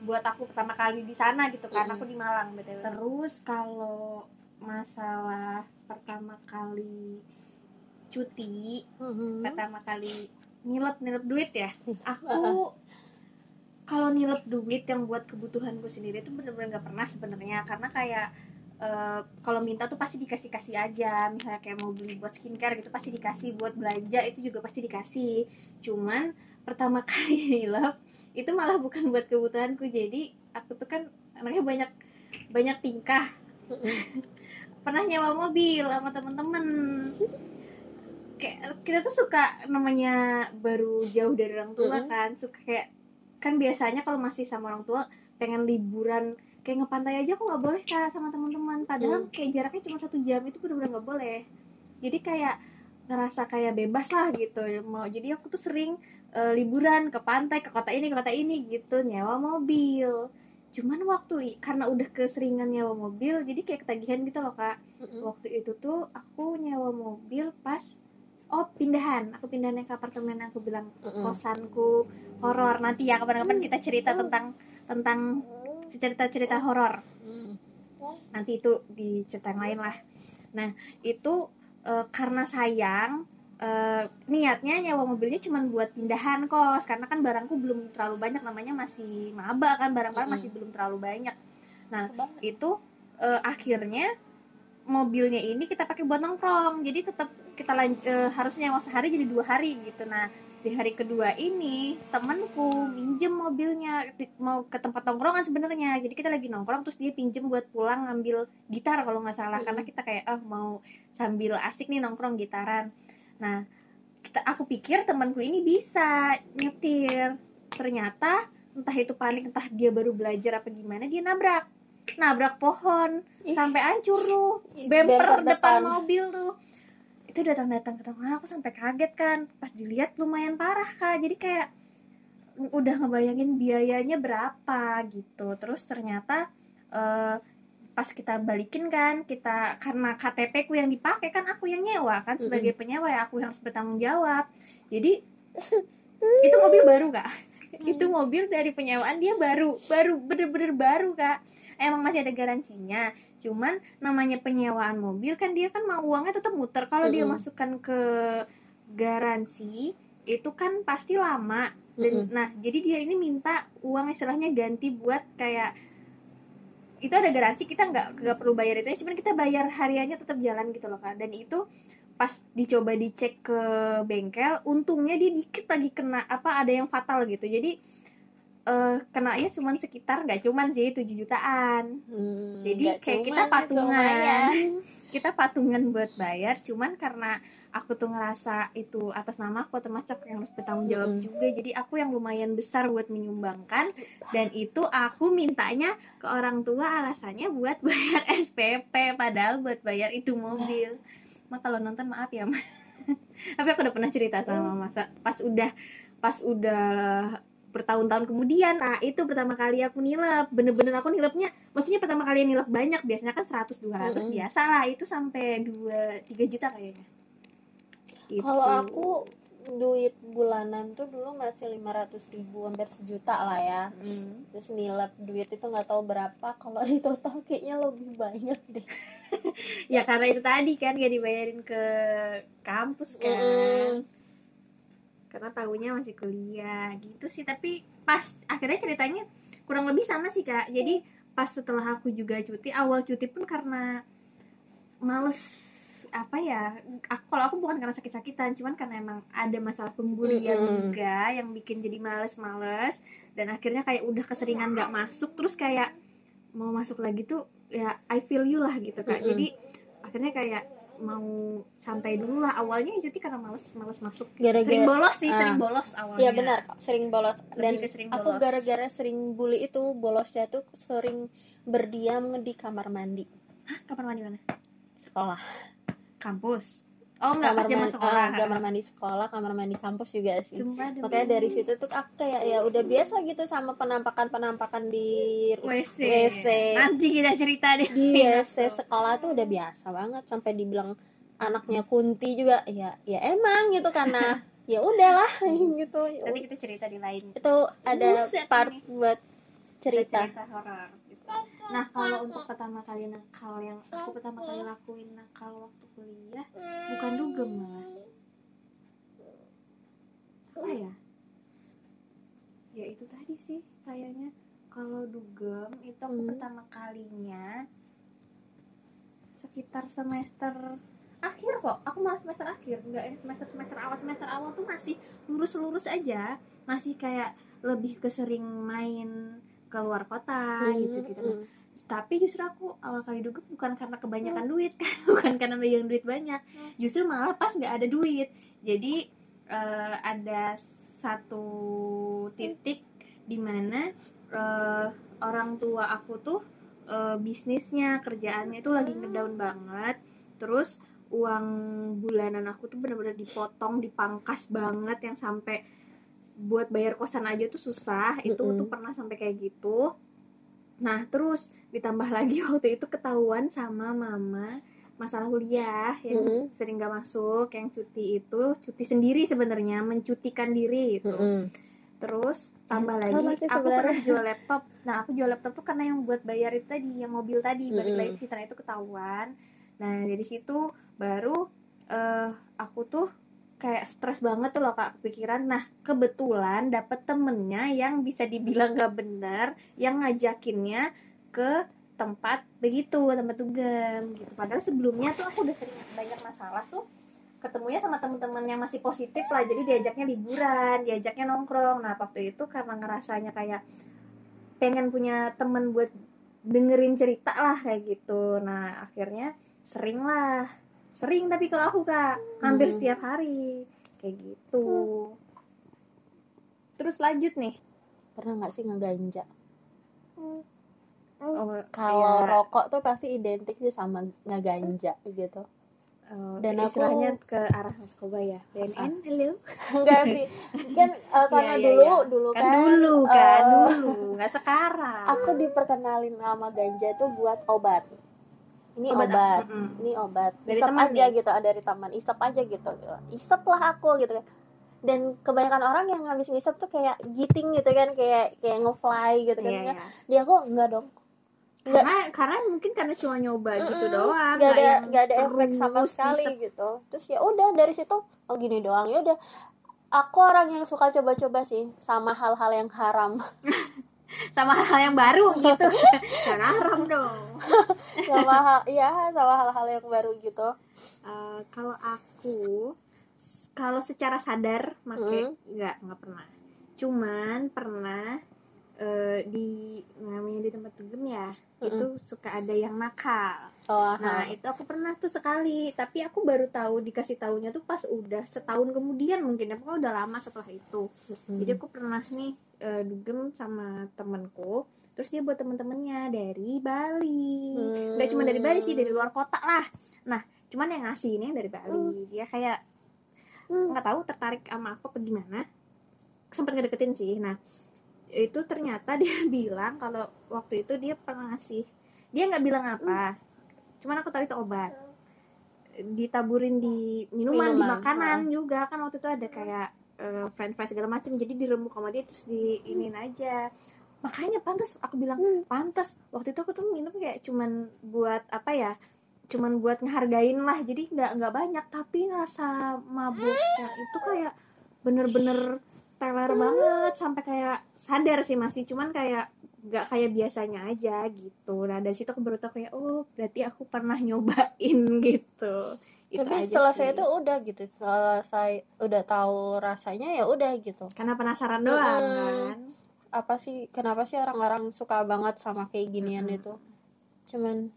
buat aku pertama kali di sana gitu kan aku di Malang betul. Terus kalau masalah pertama kali cuti Mhm. pertama kali nilep nilep duit ya aku kalau nilep duit yang buat kebutuhanku sendiri itu bener-bener nggak pernah sebenarnya karena kayak eh, kalau minta tuh pasti dikasih kasih aja misalnya kayak mau beli buat skincare gitu pasti dikasih buat belanja itu juga pasti dikasih. Cuman pertama kali nilep itu malah bukan buat kebutuhanku. Jadi aku tuh kan anaknya banyak banyak tingkah. Pernah nyewa mobil sama temen-temen. Kayak kita tuh suka namanya baru jauh dari orang tua Mm-mm. kan. Suka kayak kan biasanya kalau masih sama orang tua pengen liburan kayak ngepantai aja kok nggak boleh kak sama teman-teman padahal kayak jaraknya cuma satu jam itu benar-benar nggak boleh. Jadi kayak ngerasa kayak bebas lah gitu. Mau jadi aku tuh sering eh, liburan ke pantai ke kota ini ke kota ini gitu nyewa mobil. Cuman waktu karena udah keseringan nyewa mobil jadi kayak ketagihan gitu loh kak. Mhm. waktu itu tuh aku nyewa mobil pas oh pindahan. Aku pindahan ke apartemen yang aku bilang Mhm. kosanku horor. Nanti ya kapan-kapan kita cerita tentang tentang cerita-cerita horor. Mhm. nanti itu di cerita yang lain lah. Nah itu eh, karena sayang eh, niatnya nyewa mobilnya cuma buat pindahan kos karena kan barangku belum terlalu banyak namanya masih maba kan barang-barang masih belum terlalu banyak. Kebanget. itu eh, akhirnya mobilnya ini kita pakai buat nongkrong. Jadi tetap kita lan- eh, harusnya nyewa sehari jadi dua hari gitu. Nah di hari kedua ini temanku minjem mobilnya mau ke tempat nongkrongan sebenarnya. Jadi kita lagi nongkrong terus dia pinjem buat pulang ngambil gitar kalau nggak salah. Karena Mm-mm. kita kayak oh mau sambil asik nih nongkrong gitaran nah kita aku pikir temanku ini bisa nyetir. Ternyata entah itu panik entah dia baru belajar apa gimana dia nabrak. Nabrak pohon. Ih. sampai hancur tuh. Ih, bumper, depan mobil tuh. Itu datang-datang ke teman aku sampai kaget kan. Pas dilihat lumayan parah kak. Jadi kayak udah ngebayangin biayanya berapa gitu. Terus ternyata eh, pas kita balikin kan kita karena KTP ku yang dipakai kan aku yang nyewa kan sebagai penyewa ya aku yang harus bertanggung jawab. Jadi itu mobil baru kak. Itu mobil dari penyewaan dia baru baru bener-bener baru kak. Emang masih ada garansinya cuman namanya penyewaan mobil kan dia kan mau uangnya tetap muter. Kalau dia Mm-mm. masukkan ke garansi itu kan pasti lama. Dan Mm-mm. nah jadi dia ini minta uang istilahnya ganti buat kayak itu ada garansi kita nggak nggak perlu bayar itu cuman kita bayar hariannya tetap jalan gitu loh kan dan itu pas dicoba dicek ke bengkel untungnya dia dikit lagi kena apa ada yang fatal gitu. Jadi eh kenanya cuman sekitar nggak cuman sih 7 jutaan Hmm, Jadi kayak kita cuman, patungan. lumayan. kita patungan buat bayar cuman karena aku tuh ngerasa itu atas nama aku termasuk yang harus bertanggung jawab Mm-mm. juga jadi aku yang lumayan besar buat menyumbangkan dan itu aku mintanya ke orang tua alasannya buat bayar SPP padahal buat bayar itu mobil mak kalau nonton maaf ya Ma. tapi aku udah pernah cerita sama masa pas udah pas udah bertahun-tahun kemudian nah itu pertama kali aku nilep bener-bener aku nilepnya maksudnya pertama kali nilep banyak biasanya kan 100 200 Mm-mm. biasa lah itu sampai 2 3 juta kayaknya Gitu. Kalau aku duit bulanan tuh dulu masih 500 ribu hampir sejuta lah ya Hmm. terus nilep duit itu nggak tahu berapa kalau di total kayaknya lebih banyak deh ya karena itu tadi kan gak dibayarin ke kampus kan Mm-mm. Karena tahunya masih kuliah gitu sih tapi pas akhirnya ceritanya kurang lebih sama sih kak jadi pas setelah aku juga cuti awal cuti pun karena males apa ya aku kalau aku bukan karena sakit-sakitan cuman karena emang ada masalah pembulian Mm-mm. juga yang bikin jadi males-males dan akhirnya kayak udah keseringan nggak masuk terus kayak mau masuk lagi tuh ya I feel you lah gitu kak Mm-mm. jadi akhirnya kayak mau santai dulu lah. Awalnya cuti karena males males masuk. Gara-gara sering bolos sih Ah. sering bolos awalnya. Iya benar sering bolos. Dan sering aku gara-gara sering bully itu bolosnya tuh sering berdiam di kamar mandi. Hah, kamar mandi mana? Sekolah. Kampus oh enggak kamar mandi, sekolah kamar mandi sekolah kamar mandi kampus juga sih Sumpah, makanya dari situ tuh aku kayak ya udah biasa gitu sama penampakan penampakan di WC. WC. nanti kita cerita deh di WC sekolah tuh udah biasa banget sampai dibilang anaknya kunti juga ya ya emang gitu karena ya udahlah gitu nanti kita cerita di lain itu ada Buset part ini. buat cerita cerita horor. Nah kalau untuk pertama kali nakal yang aku pertama kali lakuin nakal waktu kuliah bukan dugem malah. Apa ya? Ya itu tadi sih kayaknya kalau dugem itu aku Hmm. pertama kalinya sekitar semester akhir kok aku malah semester akhir enggak yang semester semester awal semester awal tuh masih lurus lurus aja masih kayak lebih ke sering main keluar kota gitu gitu Mm-mm. Tapi justru aku awal kali dugem bukan karena kebanyakan duit bukan karena megang duit banyak. Justru malah pas nggak ada duit. Jadi eh, ada satu titik di mana eh, orang tua aku tuh eh, bisnisnya kerjaannya itu lagi ngedown banget. Terus uang bulanan aku tuh bener-bener dipotong dipangkas banget yang sampai buat bayar kosan aja tuh susah. Itu Mm-mm. tuh pernah sampai kayak gitu nah terus ditambah lagi waktu itu ketahuan sama mama masalah kuliah yang Mm-mm. sering gak masuk yang cuti itu cuti sendiri sebenarnya mencutikan diri itu Mm-mm. terus tambah Ya, lagi aku pernah jual laptop nah aku jual laptop tuh karena yang buat bayar itu tadi yang mobil tadi balik Mm-mm. lagi ke citra itu ketahuan nah dari situ baru eh aku tuh kayak stres banget tuh loh kak kepikiran. Nah kebetulan dapet temennya yang bisa dibilang gak bener yang ngajakinnya ke tempat begitu tempat dugem gitu. Padahal sebelumnya tuh aku udah sering banyak masalah tuh ketemunya sama temen-temen yang masih positif lah. Jadi diajaknya liburan diajaknya nongkrong. Nah waktu itu karena ngerasanya kayak pengen punya temen buat dengerin cerita lah kayak gitu. Nah akhirnya sering lah sering tapi kalau aku kak. Hampir Hmm. setiap hari. Kayak gitu. Terus lanjut nih. Pernah nggak sih ngeganja? Oh, kalau rokok tuh pasti identik sih sama ngeganja gitu. Oh, Dan aku- istilahnya ke arah narkoba ya? BNN hello? Enggak sih. Kan eh, karena Iya, iya, dulu iya. dulu kan kan dulu kan eh, dulu. Nggak sekarang. aku diperkenalin nama ganja tuh buat obat ini Obat obat, apa? Mm-mm. ini obat Dari isep teman aja nih? gitu ah, dari taman isep aja gitu isep lah aku gitu kan dan kebanyakan orang yang habis ngisep tuh kayak giting gitu kan kayak kayak ngefly gitu kan Ya, iya. dia aku enggak dong karena karena mungkin karena cuma nyoba gitu Mm-mm. doang nggak ada nggak ada efek sama sekali ngisep. gitu terus ya udah dari situ oh gini doang ya udah aku orang yang suka coba-coba sih sama hal-hal yang haram sama hal yang baru gitu. Jangan haram dong. Sama hal ya sama hal-hal yang baru gitu. Eh, kalau aku kalau secara sadar make Mm. nggak nggak pernah. Cuman pernah eh, di namanya di tempat dugem ya itu suka ada yang nakal. Oh Nah, itu aku pernah tuh sekali, tapi aku baru tahu dikasih tahunya tuh pas udah setahun kemudian mungkin. Ya, pokoknya udah lama setelah itu. Jadi aku pernah nih eh, dugem sama temenku, terus dia buat temen-temennya dari Bali. Nggak cuma dari Bali sih, dari luar kota lah. Nah, cuman yang ngasih ini dari Bali. Dia kayak Hmm. nggak tahu tertarik sama aku apa gimana. Sempet ngedeketin sih. Nah, itu ternyata dia bilang kalau waktu itu dia pernah ngasih. Dia nggak bilang apa. Cuman aku tahu itu obat. Ditaburin di minuman, di Minuman, makanan juga kan waktu itu ada kayak eh, french fries segala macam. Jadi dirembuk sama dia terus diinin aja. Makanya pantas aku bilang Hmm. pantas waktu itu aku tuh minum kayak cuman buat apa ya cuman buat ngehargain lah jadi nggak nggak banyak tapi rasa mabuknya itu kayak bener-bener teler banget sampai kayak sadar sih masih cuman kayak nggak kayak biasanya aja gitu nah dari situ aku baru tahu kayak oh berarti aku pernah nyobain gitu Itu tapi setelah saya itu udah gitu selesai udah tahu rasanya ya udah gitu. Karena penasaran doang Mm-mm. kan? Apa sih kenapa sih orang-orang suka banget sama kayak ginian Mm-mm. itu? Cuman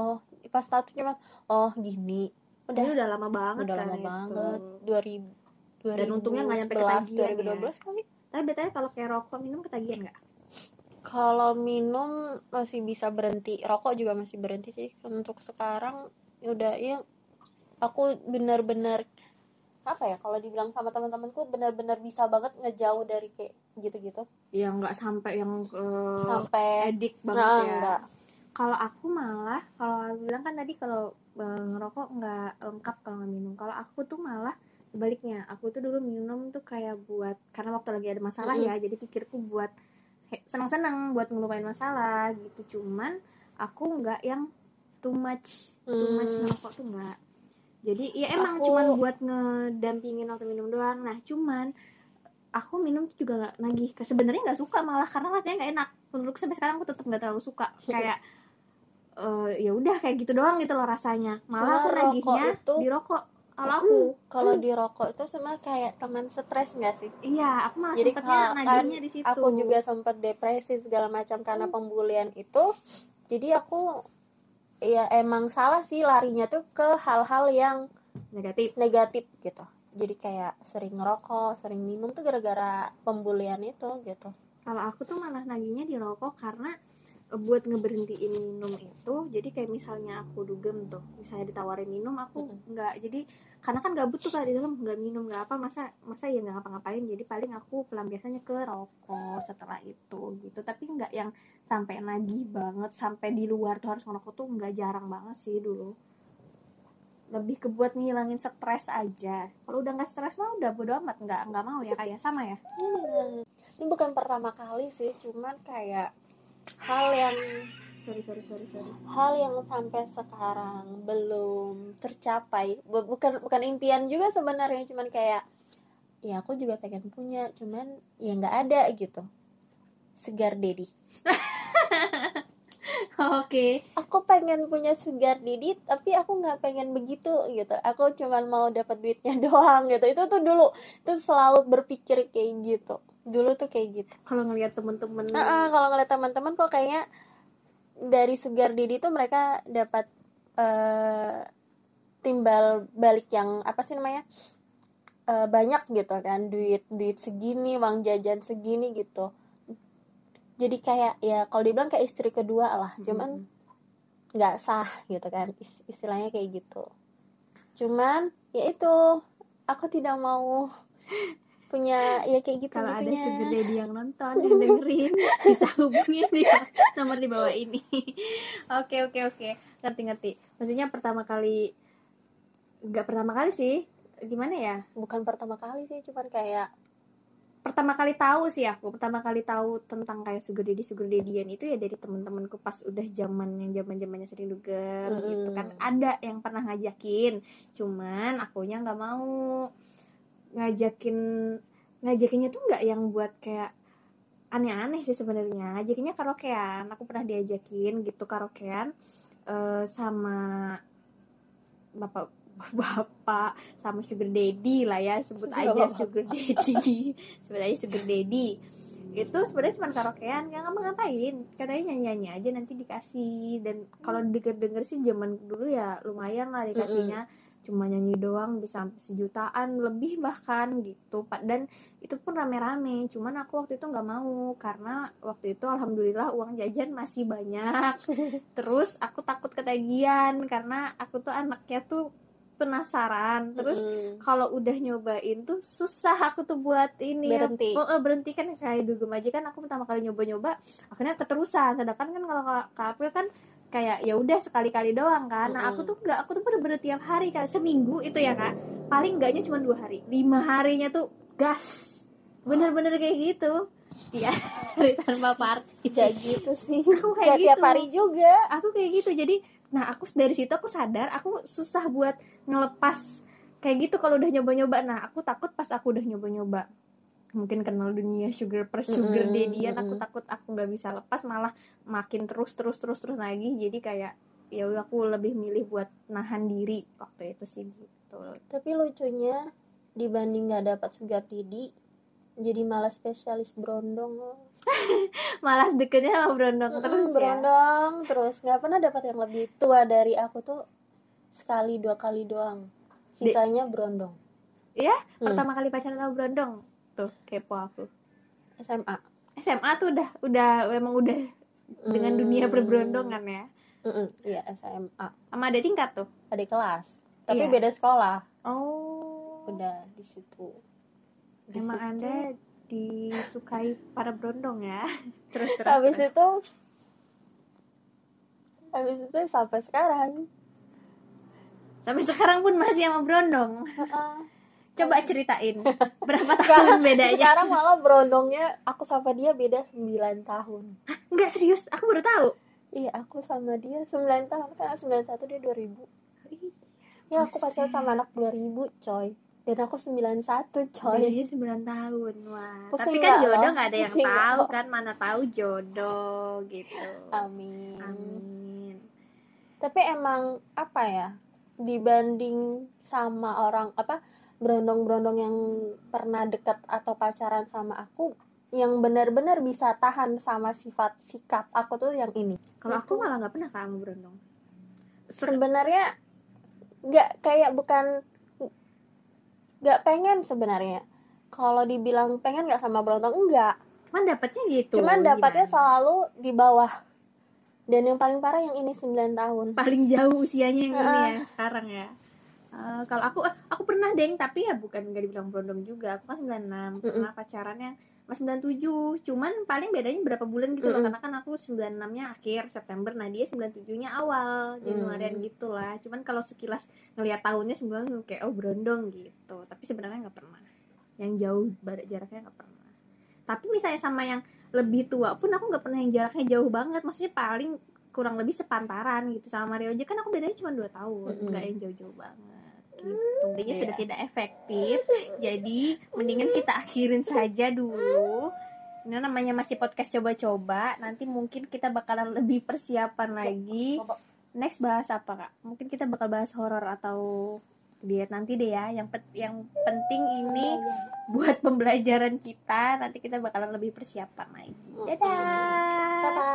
oh pas tuh cuman oh gini. Udah. Udah udah lama banget udah kan lama itu. banget. 2000 Dan untungnya nggak nyampe 2011, ketagihan 2012 kali. Tapi betulnya kalau kayak rokok minum ketagihan nggak? Kalau minum masih bisa berhenti rokok juga masih berhenti sih. Untuk sekarang ya udah ya aku benar-benar apa ya kalau dibilang sama teman-temanku benar-benar bisa banget ngejauh dari kayak gitu-gitu ya nggak sampai yang eh, sampai edik banget nah, ya enggak. kalau aku malah kalau bilang kan tadi kalau eh, ngerokok nggak lengkap kalau nggak minum kalau aku tuh malah sebaliknya aku tuh dulu minum tuh kayak buat karena waktu lagi ada masalah Mm-mm. ya jadi pikirku buat senang-senang buat ngelupain masalah gitu cuman aku nggak yang too much too much Hmm. ngerokok tuh nggak jadi ya emang Aku- cuman buat ngedampingin waktu minum doang. Nah cuman aku minum tuh juga nggak nagih sebenarnya nggak suka malah karena rasanya nggak enak. Menurutku sampai sekarang aku tetap nggak terlalu suka. Kayak eh ya udah kayak gitu doang gitu loh rasanya. Malah aku nagihnya itu- di rokok. kalau aku kalau di rokok itu semua kayak teman stres nggak sih? Iya aku malah Jadi sempetnya nagihnya di situ. aku juga sempat depresi segala macam karena pembulian itu. Jadi aku ya emang salah sih larinya tuh ke hal-hal yang negatif. negatif gitu. Jadi kayak sering ngerokok sering minum tuh gara-gara pembulian itu gitu. Kalau aku tuh malah nagihnya di rokok karena eh, buat ngeberhentiin minum itu jadi kayak misalnya aku dugem tuh misalnya ditawarin minum aku nggak jadi karena kan gabut tuh kalau di dalam nggak minum nggak apa masa masa ya nggak ngapa-ngapain jadi paling aku pelampiasannya ke rokok setelah itu gitu. Tapi nggak yang sampai nagih banget sampai di luar tuh harus ngerokok tuh nggak jarang banget sih dulu. Lebih ke buat ngilangin stres aja. Kalau udah nggak stres mah udah bodo amat nggak nggak mau ya kayak sama ya? Hmm. ini bukan pertama kali sih cuman kayak hal yang sorry sorry sorry sorry. hal yang sampai sekarang belum tercapai. Bu- bukan bukan impian juga sebenarnya cuman kayak ya aku juga pengen punya cuman ya nggak ada gitu. Segar daddy oke. Aku pengen punya sugar daddy tapi aku nggak pengen begitu gitu. Aku cuman mau dapat duitnya doang gitu. Itu tuh dulu tuh selalu berpikir kayak gitu. Dulu tuh kayak gitu. Kalau ngelihat temen-temen. Nah, kalau ngeliat teman-teman kok kayaknya dari sugar daddy tuh mereka dapat eh, timbal balik yang apa sih namanya Eh, banyak gitu kan. Duit duit segini uang jajan segini gitu jadi kayak ya kalau dibilang kayak istri kedua lah cuman nggak sah gitu kan is- istilahnya kayak gitu. Cuman ya itu aku tidak mau punya ya kayak gitu kalau ada sugar daddy yang nonton yang dengerin bisa hubungin di nomor di bawah ini. Oke oke oke. Ngerti ngerti. Maksudnya pertama kali nggak pertama kali sih. Gimana ya? Bukan pertama kali sih cuman kayak pertama kali tahu sih aku pertama kali tahu tentang kayak sugar daddy sugar daddyan itu ya dari temen-temenku pas udah zaman yang zaman zamannya sering dugem Mm-mm. gitu kan. Ada yang pernah ngajakin cuman akunya nggak mau. Ngajakin ngajakinnya tuh nggak yang buat kayak aneh-aneh sih sebenarnya. Ngajakinnya karaokean aku pernah diajakin gitu karaokean eh, sama bapak bapak sama sugar daddy lah ya sebut aja sugar daddy. Sebut aja sugar daddy. Itu sebenarnya cuma karaokean nggak ngapa ngapain katanya nyanyi nyanyi aja nanti dikasih. Dan kalau denger denger sih zaman dulu ya lumayan lah dikasihnya. Cuma nyanyi doang bisa sampai sejutaan lebih bahkan gitu. Pak dan itu pun rame-rame. Cuman aku waktu itu nggak mau karena waktu itu alhamdulillah uang jajan masih banyak. Terus aku takut ketagihan karena aku tuh anaknya tuh penasaran. Terus mm, kalau udah nyobain tuh susah aku tuh buat ini ya. berhenti. Oh, eh, berhenti kan kayak dugem aja. Kan aku pertama kali nyoba-nyoba akhirnya keterusan. Sedangkan kan kalau Kak April kan kayak ya udah sekali-kali doang kan. Nah aku tuh nggak aku tuh bener-bener tiap hari kan seminggu itu ya kak. Paling enggaknya cuma dua hari. Lima harinya tuh gas. Bener-bener kayak gitu. Iya dari tanpa party. Kayak gitu sih. Aku Gak kayak tiap gitu. hari juga. Aku kayak gitu. Jadi nah aku dari situ aku sadar aku susah buat ngelepas kayak gitu kalau udah nyoba-nyoba. Nah aku takut pas aku udah nyoba-nyoba. Mungkin kenal dunia sugar per sugar Mm-mm, daddy aku mm-mm. takut aku nggak bisa lepas malah makin terus terus terus terus lagi. Jadi kayak ya udah aku lebih milih buat nahan diri waktu itu sih gitu. Tapi lucunya dibanding nggak dapat sugar daddy jadi malah spesialis berondong. Malas deketnya sama berondong Mm-mm, terus ya? berondong terus. Nggak pernah dapat yang lebih tua dari aku tuh sekali dua kali doang. Sisanya berondong. Iya? Hmm. pertama kali pacaran sama berondong? Tuh kepo aku. SMA SMA tuh udah udah emang udah dengan Hmm. dunia perberondongan ya? Mm-mm, iya SMA sama ada tingkat tuh? Adik kelas. Tapi Iya. beda sekolah. Oh. Udah di situ Di emang situ. anda disukai para berondong ya terus terus habis terus. itu habis itu sampai sekarang sampai sekarang pun masih sama berondong Heeh. Coba ceritain berapa tahun bedanya? sekarang malah berondongnya aku sama dia beda 9 tahun Enggak serius, aku baru tahu. iya aku sama dia 9 tahun kan 91 dia 2000 ya aku pacaran sama anak 2000 coy dan aku 91 coy Bedanya 9 tahun. Wah. Pusing Tapi kan jodoh nggak ada yang Pusing tahu lo? kan, mana tahu jodoh gitu. amin Amin. tapi emang apa ya dibanding sama orang apa berondong-berondong yang pernah deket atau pacaran sama aku yang benar-benar bisa tahan sama sifat sikap aku tuh yang ini Kalau aku malah nggak pernah kamu berondong. Se- sebenarnya nggak kayak bukan nggak pengen sebenarnya kalau dibilang pengen nggak sama berondong enggak Cuman dapatnya gitu. cuman dapatnya selalu di bawah dan yang paling parah yang ini 9 tahun paling jauh usianya yang ini Heeh. ya sekarang ya. Eh, kalau aku eh, aku pernah deng tapi ya bukan nggak dibilang berondong juga. Aku kan 96 pernah pacarannya pas 97. Cuman paling bedanya berapa bulan gitu loh Mm-mm. karena kan aku 96-nya akhir September, nah dia 97-nya awal Januarian Mm. gitu lah. Cuman kalau sekilas ngelihat tahunnya sebenarnya kayak oh berondong gitu. Tapi sebenarnya nggak pernah. Yang jauh jaraknya nggak pernah. Tapi misalnya sama yang lebih tua pun aku nggak pernah yang jaraknya jauh banget. Maksudnya paling kurang lebih sepantaran gitu sama Mario aja kan aku bedanya cuma 2 tahun nggak yang jauh-jauh banget gitu. Intinya Iya. sudah tidak efektif. Jadi mendingan kita akhirin saja dulu. Ini namanya masih podcast coba-coba. Nanti mungkin kita bakalan lebih persiapan lagi. next bahas apa kak? Mungkin kita bakal bahas horor atau diet nanti deh ya. Yang pet- yang penting ini buat pembelajaran kita. Nanti kita bakalan lebih persiapan lagi. Dadah! Bye-bye.